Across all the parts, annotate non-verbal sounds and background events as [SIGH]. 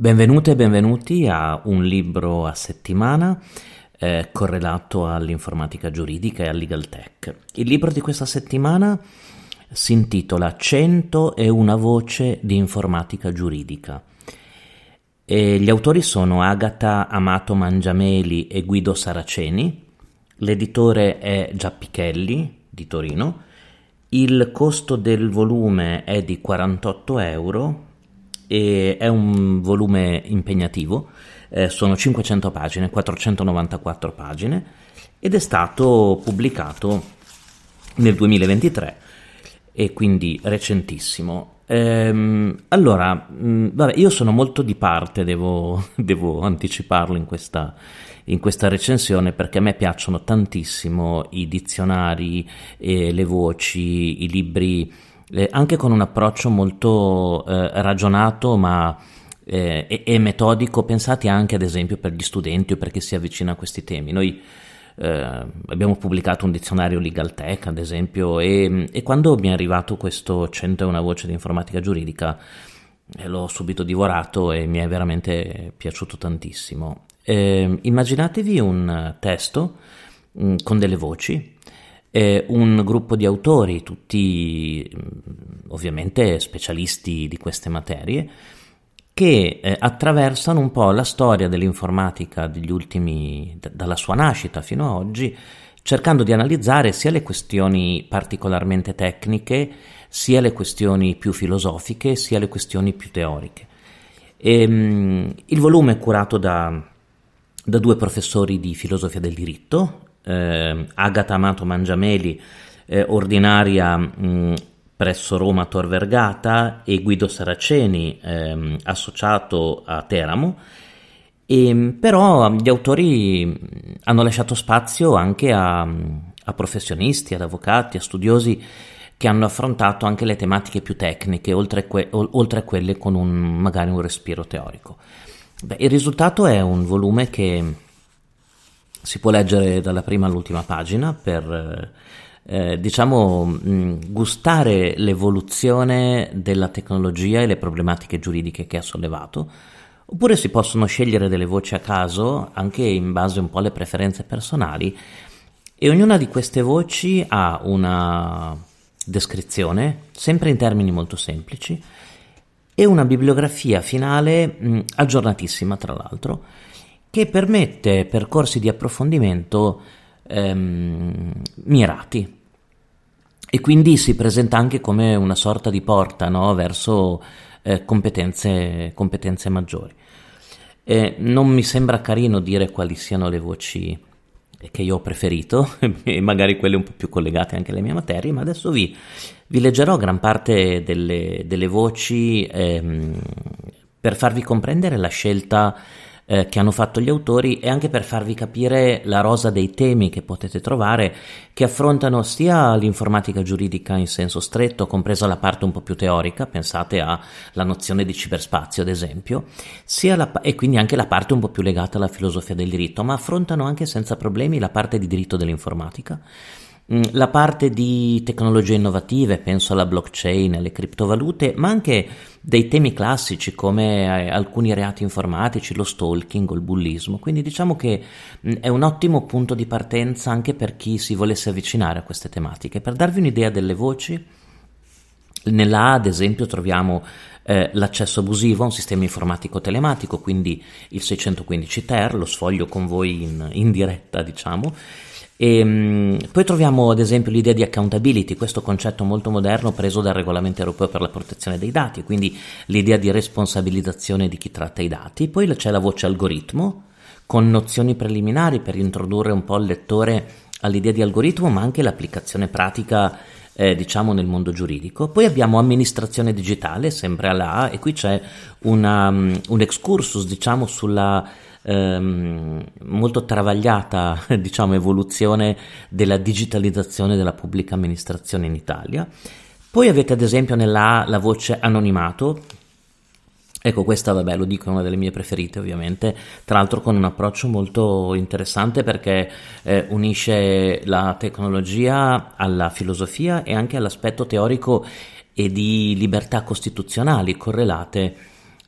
Benvenute e benvenuti a un libro a settimana eh, correlato all'informatica giuridica e al legal tech. Il libro di questa settimana si intitola 101 voce di informatica giuridica. E gli autori sono Agata Amato Mangiameli e Guido Saraceni, l'editore è Giappichelli di Torino, il costo del volume è di 48 euro e è un volume impegnativo, eh, sono 500 pagine, 494 pagine ed è stato pubblicato nel 2023 e quindi recentissimo. Ehm, allora, mh, mm, vabbè, io sono molto di parte, devo, [LAUGHS] devo anticiparlo in questa, in questa, recensione perché a me piacciono tantissimo i dizionari, eh, le voci, i libri eh, anche con un approccio molto eh, ragionato ma eh, e, metodico, pensati anche ad esempio per gli studenti o per chi si avvicina a questi temi. Noi eh, abbiamo pubblicato un dizionario Legal Tech ad esempio e, e quando mi è arrivato questo 101 voce di informatica giuridica eh, l'ho subito divorato e mi è veramente piaciuto tantissimo. Eh, immaginatevi un testo mh, mm, con delle voci eh, un gruppo di autori, tutti mm, ovviamente specialisti di queste materie, che eh, attraversano un po' la storia dell'informatica degli ultimi, d- dalla sua nascita fino ad oggi, cercando di analizzare sia le questioni particolarmente tecniche, sia le questioni più filosofiche, sia le questioni più teoriche. E, ehm, mh, il volume è curato da, da due professori di filosofia del diritto, eh, Agata Amato Mangiameli, eh, ordinaria mh, presso Roma Tor Vergata e Guido Saraceni, ehm, associato a Teramo. E, però gli autori hanno lasciato spazio anche a, a professionisti, ad avvocati, a studiosi che hanno affrontato anche le tematiche più tecniche, oltre, que- oltre a quelle con un, magari un respiro teorico. Beh, il risultato è un volume che si può leggere dalla prima all'ultima pagina per eh, diciamo mh, gustare l'evoluzione della tecnologia e le problematiche giuridiche che ha sollevato oppure si possono scegliere delle voci a caso anche in base un po' alle preferenze personali e ognuna di queste voci ha una descrizione sempre in termini molto semplici e una bibliografia finale mh, aggiornatissima tra l'altro che permette percorsi di approfondimento ehm, mirati e quindi si presenta anche come una sorta di porta no? verso eh, competenze, competenze, maggiori. Eh, non mi sembra carino dire quali siano le voci che io ho preferito, [LAUGHS] e magari quelle un po' più collegate anche alle mie materie, ma adesso vi, vi leggerò gran parte delle, delle voci ehm, per farvi comprendere la scelta eh, che hanno fatto gli autori e anche per farvi capire la rosa dei temi che potete trovare che affrontano sia l'informatica giuridica in senso stretto, compresa la parte un po' più teorica, pensate alla nozione di ciberspazio ad esempio, la, e quindi anche la parte un po' più legata alla filosofia del diritto, ma affrontano anche senza problemi la parte di diritto dell'informatica la parte di tecnologie innovative, penso alla blockchain, alle criptovalute, ma anche dei temi classici come eh, alcuni reati informatici, lo stalking o il bullismo. Quindi diciamo che mh, è un ottimo punto di partenza anche per chi si volesse avvicinare a queste tematiche. Per darvi un'idea delle voci, nella A ad esempio troviamo eh, l'accesso abusivo a un sistema informatico telematico, quindi il 615 ter, lo sfoglio con voi in, in diretta diciamo, e, um, poi troviamo ad esempio l'idea di accountability, questo concetto molto moderno preso dal regolamento europeo per la protezione dei dati, quindi l'idea di responsabilizzazione di chi tratta i dati. Poi c'è la voce algoritmo, con nozioni preliminari per introdurre un po' il lettore all'idea di algoritmo, ma anche l'applicazione pratica eh, diciamo nel mondo giuridico. Poi abbiamo amministrazione digitale, sempre alla A, e qui c'è una, um, un excursus diciamo sulla ehm, molto travagliata [LAUGHS] diciamo, evoluzione della digitalizzazione della pubblica amministrazione in Italia. Poi avete ad esempio nella A la voce anonimato, Ecco, questa, vabbè, lo dico, è una delle mie preferite, ovviamente, tra l'altro con un approccio molto interessante perché eh, unisce la tecnologia alla filosofia e anche all'aspetto teorico e di libertà costituzionali correlate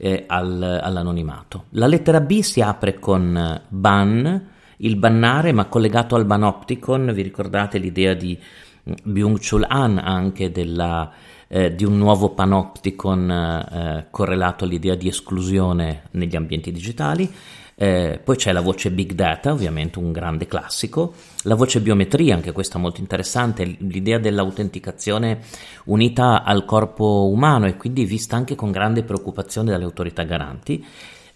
eh, al, all'anonimato. La lettera B si apre con ban, il bannare, ma collegato al banopticon, vi ricordate l'idea di mm, Byung-Chul Han anche della, eh, di un nuovo panopticon eh, correlato all'idea di esclusione negli ambienti digitali. Eh, poi c'è la voce Big Data, ovviamente un grande classico, la voce biometria, anche questa molto interessante, l'idea dell'autenticazione unita al corpo umano e quindi vista anche con grande preoccupazione dalle autorità garanti.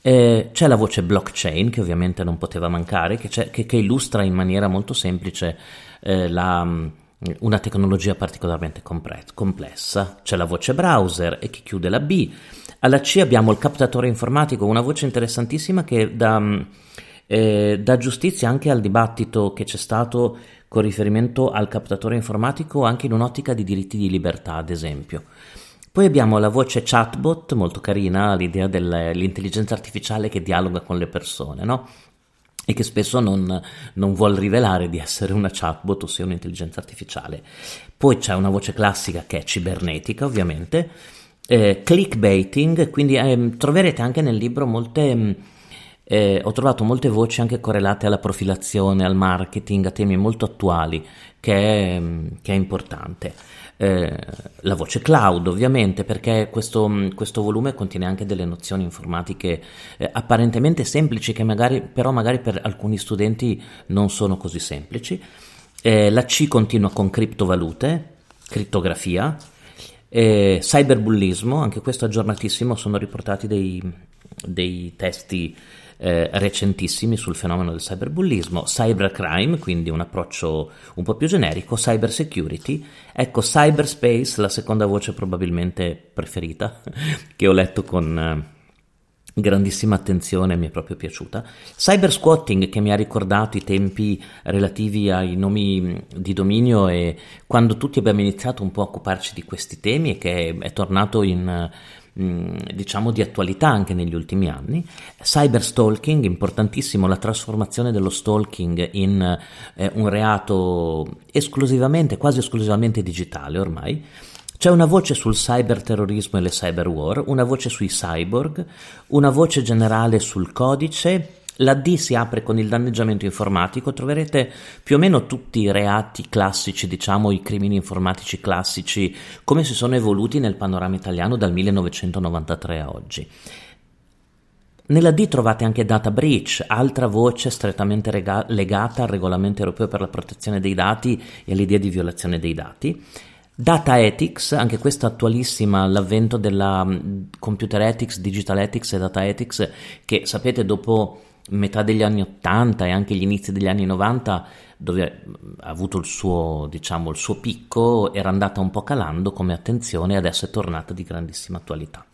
Eh, c'è la voce blockchain, che ovviamente non poteva mancare, che, che, che illustra in maniera molto semplice eh, la, una tecnologia particolarmente complessa. C'è la voce browser e che chiude la B. Alla C abbiamo il captatore informatico, una voce interessantissima che dà, eh, dà giustizia anche al dibattito che c'è stato con riferimento al captatore informatico anche in un'ottica di diritti di libertà, ad esempio. Poi abbiamo la voce chatbot, molto carina, l'idea dell'intelligenza artificiale che dialoga con le persone, no? E che spesso non, non vuol rivelare di essere una chatbot, ossia un'intelligenza artificiale. Poi c'è una voce classica che è cibernetica, ovviamente, eh, clickbaiting, quindi eh, troverete anche nel libro molte... Mm, eh, ho trovato molte voci anche correlate alla profilazione, al marketing, a temi molto attuali, che è, mm, che è importante. Eh, la voce cloud ovviamente perché questo, questo, volume contiene anche delle nozioni informatiche eh, apparentemente semplici che magari però magari per alcuni studenti non sono così semplici. Eh, la C continua con criptovalute crittografia cyberbullismo anche questo aggiornatissimo sono riportati dei, dei testi eh, recentissimi sul fenomeno del cyberbullismo, cybercrime, quindi un approccio un po' più generico, cyber security, ecco cyberspace, la seconda voce probabilmente preferita, [LAUGHS] che ho letto con eh, grandissima attenzione, mi è proprio piaciuta. Cyber squatting che mi ha ricordato i tempi relativi ai nomi di dominio e quando tutti abbiamo iniziato un po' a occuparci di questi temi e che è tornato in Mm, diciamo di attualità anche negli ultimi anni. Cyber stalking, importantissimo la trasformazione dello stalking in eh, un reato esclusivamente, quasi esclusivamente digitale ormai. C'è una voce sul cyberterrorismo e le cyber war, una voce sui cyborg, una voce generale sul codice la D si apre con il danneggiamento informatico, troverete più o meno tutti i reati classici, diciamo i crimini informatici classici, come si sono evoluti nel panorama italiano dal 1993 a oggi. Nella D trovate anche data breach, altra voce strettamente rega- legata al regolamento europeo per la protezione dei dati e all'idea di violazione dei dati. Data ethics, anche questa attualissima, l'avvento della computer ethics, digital ethics e data ethics, che sapete dopo metà degli anni 80 e anche gli inizi degli anni 90 dove ha avuto il suo, diciamo, il suo picco, era andata un po' calando come attenzione e adesso è tornata di grandissima attualità.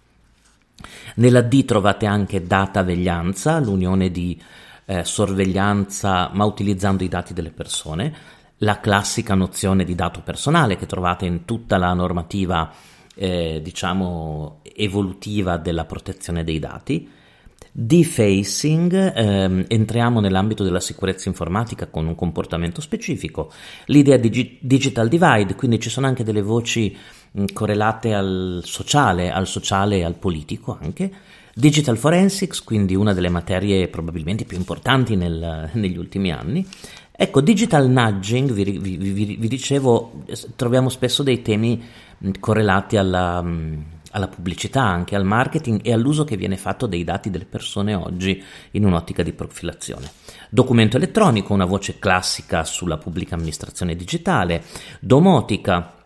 Nella D trovate anche data veglianza, l'unione di eh, sorveglianza ma utilizzando i dati delle persone, la classica nozione di dato personale che trovate in tutta la normativa eh, diciamo evolutiva della protezione dei dati, Defacing, ehm, entriamo nell'ambito della sicurezza informatica con un comportamento specifico, l'idea di digital divide, quindi ci sono anche delle voci mh, correlate al sociale, al sociale e al politico anche, digital forensics, quindi una delle materie probabilmente più importanti nel, negli ultimi anni. Ecco, digital nudging, vi, vi, vi, vi dicevo, troviamo spesso dei temi correlati alla... Alla pubblicità, anche al marketing e all'uso che viene fatto dei dati delle persone oggi in un'ottica di profilazione. Documento elettronico, una voce classica sulla pubblica amministrazione digitale, domotica,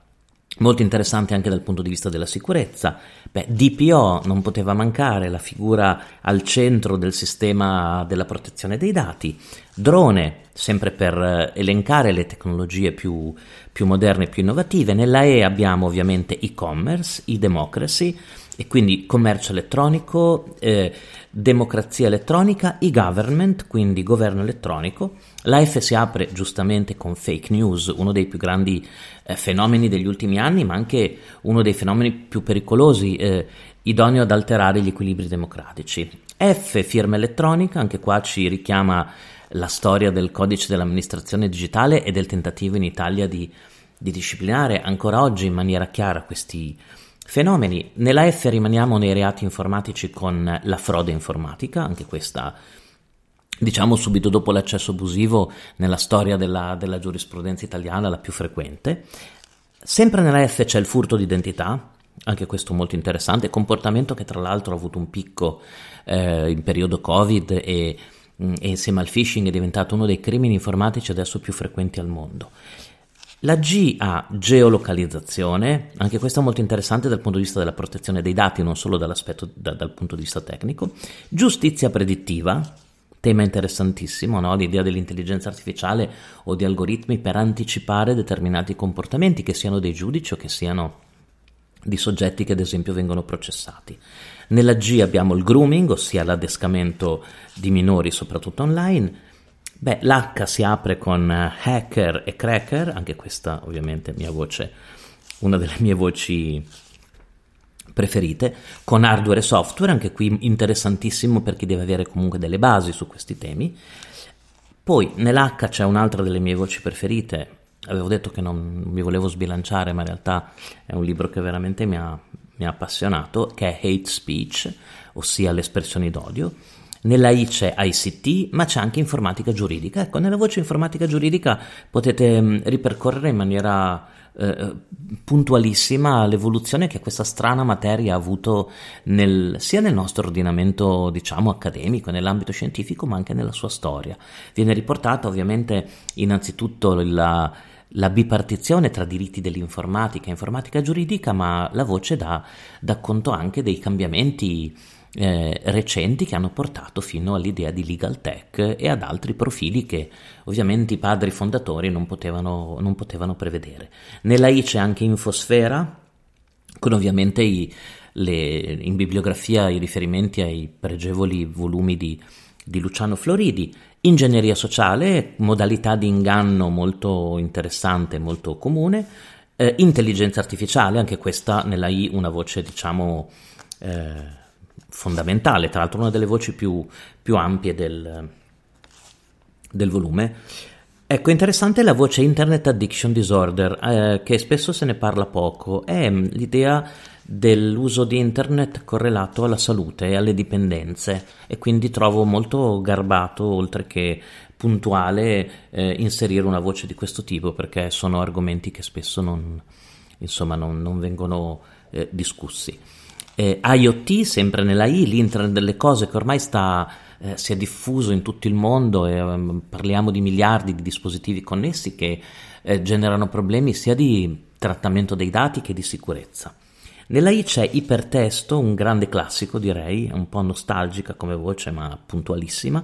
molto interessante anche dal punto di vista della sicurezza. Beh, DPO non poteva mancare, la figura al centro del sistema della protezione dei dati. Drone, sempre per eh, elencare le tecnologie più, più moderne e più innovative. Nella E abbiamo ovviamente e-commerce, e-democracy, e quindi commercio elettronico, eh, democrazia elettronica, e-government, quindi governo elettronico. La F si apre giustamente con fake news, uno dei più grandi eh, fenomeni degli ultimi anni, ma anche uno dei fenomeni più pericolosi, eh, idoneo ad alterare gli equilibri democratici. F, firma elettronica, anche qua ci richiama la storia del codice dell'amministrazione digitale e del tentativo in Italia di di disciplinare ancora oggi in maniera chiara questi fenomeni. Nella F rimaniamo nei reati informatici con la frode informatica, anche questa diciamo subito dopo l'accesso abusivo nella storia della, della giurisprudenza italiana la più frequente. Sempre nella F c'è il furto d'identità, anche questo molto interessante, comportamento che tra l'altro ha avuto un picco eh, in periodo Covid e, mm, e insieme al phishing è diventato uno dei crimini informatici adesso più frequenti al mondo. La G ha geolocalizzazione, anche questo è molto interessante dal punto di vista della protezione dei dati, non solo dall'aspetto da, dal punto di vista tecnico. Giustizia predittiva, tema interessantissimo, no? l'idea dell'intelligenza artificiale o di algoritmi per anticipare determinati comportamenti, che siano dei giudici o che siano di soggetti che ad esempio vengono processati. Nella G abbiamo il grooming, ossia l'adescamento di minori soprattutto online, Beh, l'H si apre con eh, hacker e cracker, anche questa ovviamente mia voce, una delle mie voci preferite, con hardware e software, anche qui interessantissimo per chi deve avere comunque delle basi su questi temi. Poi nell'H c'è un'altra delle mie voci preferite, avevo detto che non mi volevo sbilanciare, ma in realtà è un libro che veramente mi ha, mi ha appassionato, che è Hate Speech, ossia le espressioni d'odio nella I c'è ICT, ma c'è anche informatica giuridica. Ecco, nella voce informatica giuridica potete mm, ripercorrere in maniera eh, puntualissima l'evoluzione che questa strana materia ha avuto nel, sia nel nostro ordinamento, diciamo, accademico, nell'ambito scientifico, ma anche nella sua storia. Viene riportata ovviamente innanzitutto la la bipartizione tra diritti dell'informatica e informatica giuridica, ma la voce dà, dà conto anche dei cambiamenti eh, recenti che hanno portato fino all'idea di Legal Tech e ad altri profili che ovviamente i padri fondatori non potevano, non potevano prevedere. Nella I c'è anche Infosfera, con ovviamente i, le, in bibliografia i riferimenti ai pregevoli volumi di, di Luciano Floridi. Ingegneria sociale, modalità di inganno molto interessante, molto comune. Eh, intelligenza artificiale, anche questa nella I una voce diciamo eh, fondamentale, tra l'altro una delle voci più, più ampie del, del, volume. Ecco, interessante la voce Internet Addiction Disorder, eh, che spesso se ne parla poco, è mm, l'idea dell'uso di internet correlato alla salute e alle dipendenze e quindi trovo molto garbato, oltre che puntuale, eh, inserire una voce di questo tipo perché sono argomenti che spesso non, insomma, non, non vengono eh, discussi. Eh, IoT, sempre nella I, l'internet delle cose che ormai sta, eh, si è diffuso in tutto il mondo e um, parliamo di miliardi di dispositivi connessi che eh, generano problemi sia di trattamento dei dati che di sicurezza. Nella I c'è ipertesto, un grande classico direi, un po' nostalgica come voce ma puntualissima.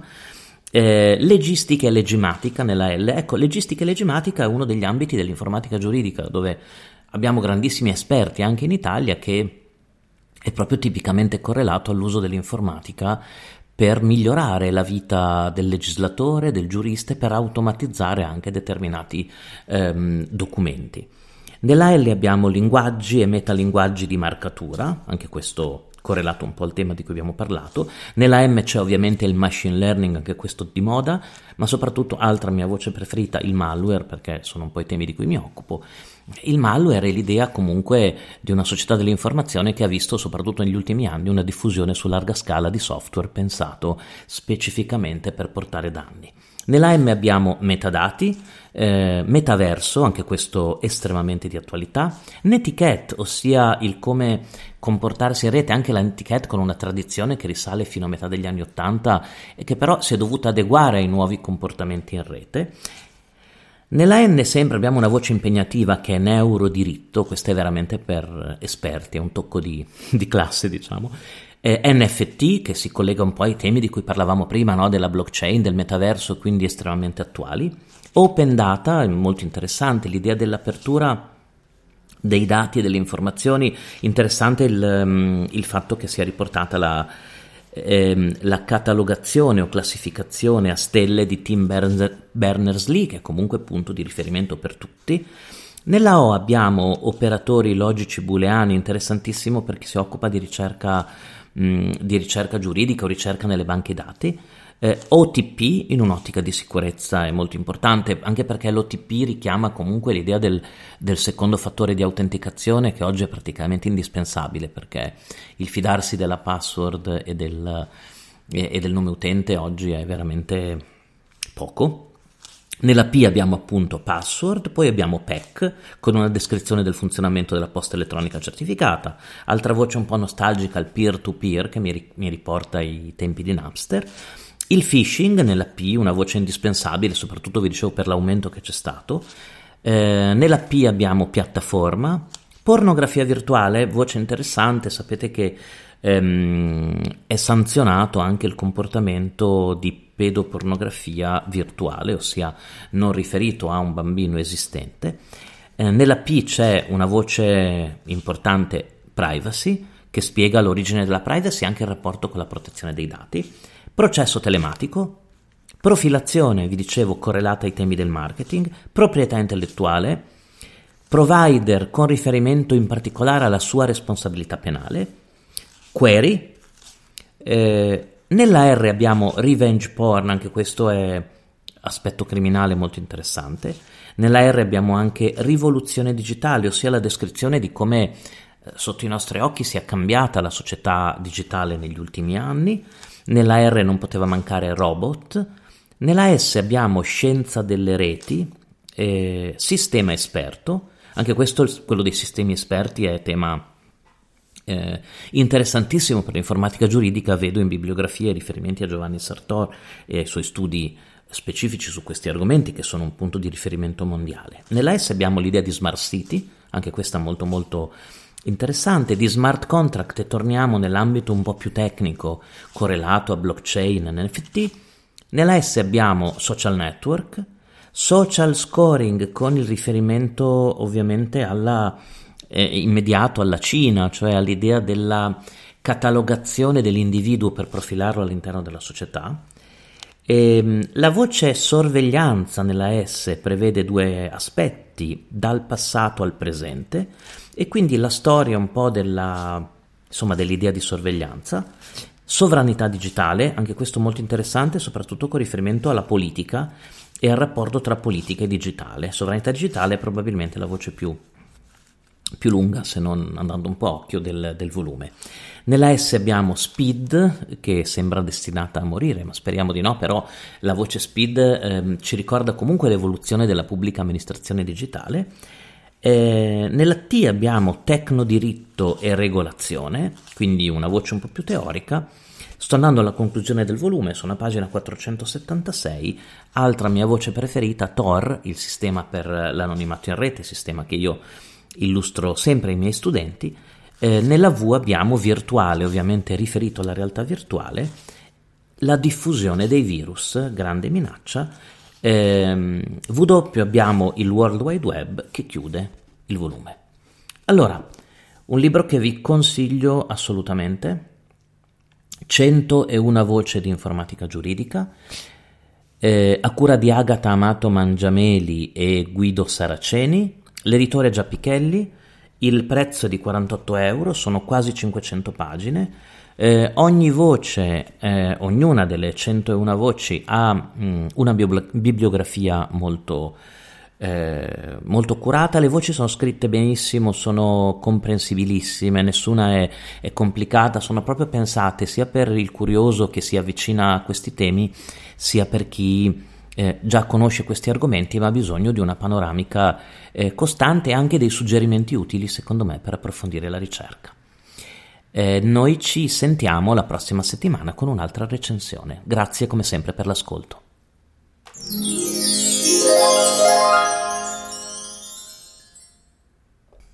Eh, legistica e leggimatica nella L. Ecco, legistica e leggimatica è uno degli ambiti dell'informatica giuridica dove abbiamo grandissimi esperti anche in Italia che è proprio tipicamente correlato all'uso dell'informatica per migliorare la vita del legislatore, del giurista e per automatizzare anche determinati ehm, documenti. Nella L abbiamo linguaggi e metalinguaggi di marcatura, anche questo correlato un po' al tema di cui abbiamo parlato. Nella M c'è ovviamente il machine learning, anche questo di moda, ma soprattutto altra mia voce preferita, il malware, perché sono un po' i temi di cui mi occupo. Il malware è l'idea comunque di una società dell'informazione che ha visto soprattutto negli ultimi anni una diffusione su larga scala di software pensato specificamente per portare danni. Nella M abbiamo metadati, eh, metaverso, anche questo estremamente di attualità, netiquette, ossia il come comportarsi in rete, anche la netiquette con una tradizione che risale fino a metà degli anni Ottanta e che però si è dovuta adeguare ai nuovi comportamenti in rete, nella N sempre abbiamo una voce impegnativa che è neurodiritto, questo è veramente per esperti, è un tocco di, di classe diciamo. Eh, NFT che si collega un po' ai temi di cui parlavamo prima, no? della blockchain, del metaverso, quindi estremamente attuali. Open data, molto interessante, l'idea dell'apertura dei dati e delle informazioni, interessante il, um, il fatto che sia riportata la, ehm, la catalogazione o classificazione a stelle di Tim Berners-Lee, che è comunque punto di riferimento per tutti. Nella O abbiamo operatori logici booleani, interessantissimo perché si occupa di ricerca, mh, di ricerca giuridica o ricerca nelle banche dati. Eh, OTP in un'ottica di sicurezza è molto importante, anche perché l'OTP richiama comunque l'idea del, del, secondo fattore di autenticazione che oggi è praticamente indispensabile perché il fidarsi della password e del, e, e del nome utente oggi è veramente poco. Nella P abbiamo appunto password, poi abbiamo PEC con una descrizione del funzionamento della posta elettronica certificata, altra voce un po' nostalgica il peer-to-peer che mi, mi riporta ai tempi di Napster il phishing nella P, una voce indispensabile, soprattutto vi dicevo per l'aumento che c'è stato. Eh, nella P abbiamo piattaforma, pornografia virtuale, voce interessante, sapete che ehm, è sanzionato anche il comportamento di pedopornografia virtuale, ossia non riferito a un bambino esistente. Eh, nella P c'è una voce importante privacy che spiega l'origine della privacy e anche il rapporto con la protezione dei dati processo telematico, profilazione, vi dicevo, correlata ai temi del marketing, proprietà intellettuale, provider con riferimento in particolare alla sua responsabilità penale, query, eh, nella R abbiamo revenge porn, anche questo è aspetto criminale molto interessante, nella R abbiamo anche rivoluzione digitale, ossia la descrizione di come eh, sotto i nostri occhi sia cambiata la società digitale negli ultimi anni, nella R non poteva mancare robot, nella S abbiamo scienza delle reti, eh, sistema esperto, anche questo, quello dei sistemi esperti, è tema eh, interessantissimo per l'informatica giuridica, vedo in bibliografie riferimenti a Giovanni Sartor e ai suoi studi specifici su questi argomenti che sono un punto di riferimento mondiale. Nella S abbiamo l'idea di smart city, anche questa molto molto Interessante, di smart contract e torniamo nell'ambito un po' più tecnico correlato a blockchain e NFT. Nella S abbiamo social network, social scoring con il riferimento ovviamente alla, eh, immediato alla Cina, cioè all'idea della catalogazione dell'individuo per profilarlo all'interno della società. E, ehm, la voce sorveglianza nella S prevede due aspetti, dal passato al presente e quindi la storia un po' della, insomma, dell'idea di sorveglianza, sovranità digitale, anche questo molto interessante, soprattutto con riferimento alla politica e al rapporto tra politica e digitale. Sovranità digitale è probabilmente la voce più, più lunga, se non andando un po' a occhio del, del volume. Nella S abbiamo Speed, che sembra destinata a morire, ma speriamo di no, però la voce Speed eh, ci ricorda comunque l'evoluzione della pubblica amministrazione digitale. Eh, nella T abbiamo tecnodiritto e regolazione, quindi una voce un po' più teorica. Sto andando alla conclusione del volume, sono a pagina 476. Altra mia voce preferita, Tor, il sistema per l'anonimato in rete, sistema che io illustro sempre ai miei studenti. Eh, nella V abbiamo virtuale, ovviamente riferito alla realtà virtuale, la diffusione dei virus, grande minaccia, eh, W abbiamo il World Wide Web che chiude il volume. Allora, un libro che vi consiglio assolutamente, 101 voce di informatica giuridica, eh, a cura di Agata Amato Mangiameli e Guido Saraceni, l'editore Giappichelli, il prezzo è di 48 euro, sono quasi 500 pagine, eh, ogni voce, eh, ognuna delle 101 voci ha mh, mm, una bibliografia molto, eh, molto curata, le voci sono scritte benissimo, sono comprensibilissime, nessuna è, è, complicata, sono proprio pensate sia per il curioso che si avvicina a questi temi, sia per chi eh, già conosce questi argomenti ma ha bisogno di una panoramica eh, costante e anche dei suggerimenti utili, secondo me, per approfondire la ricerca. Eh, noi ci sentiamo la prossima settimana con un'altra recensione. Grazie come sempre per l'ascolto.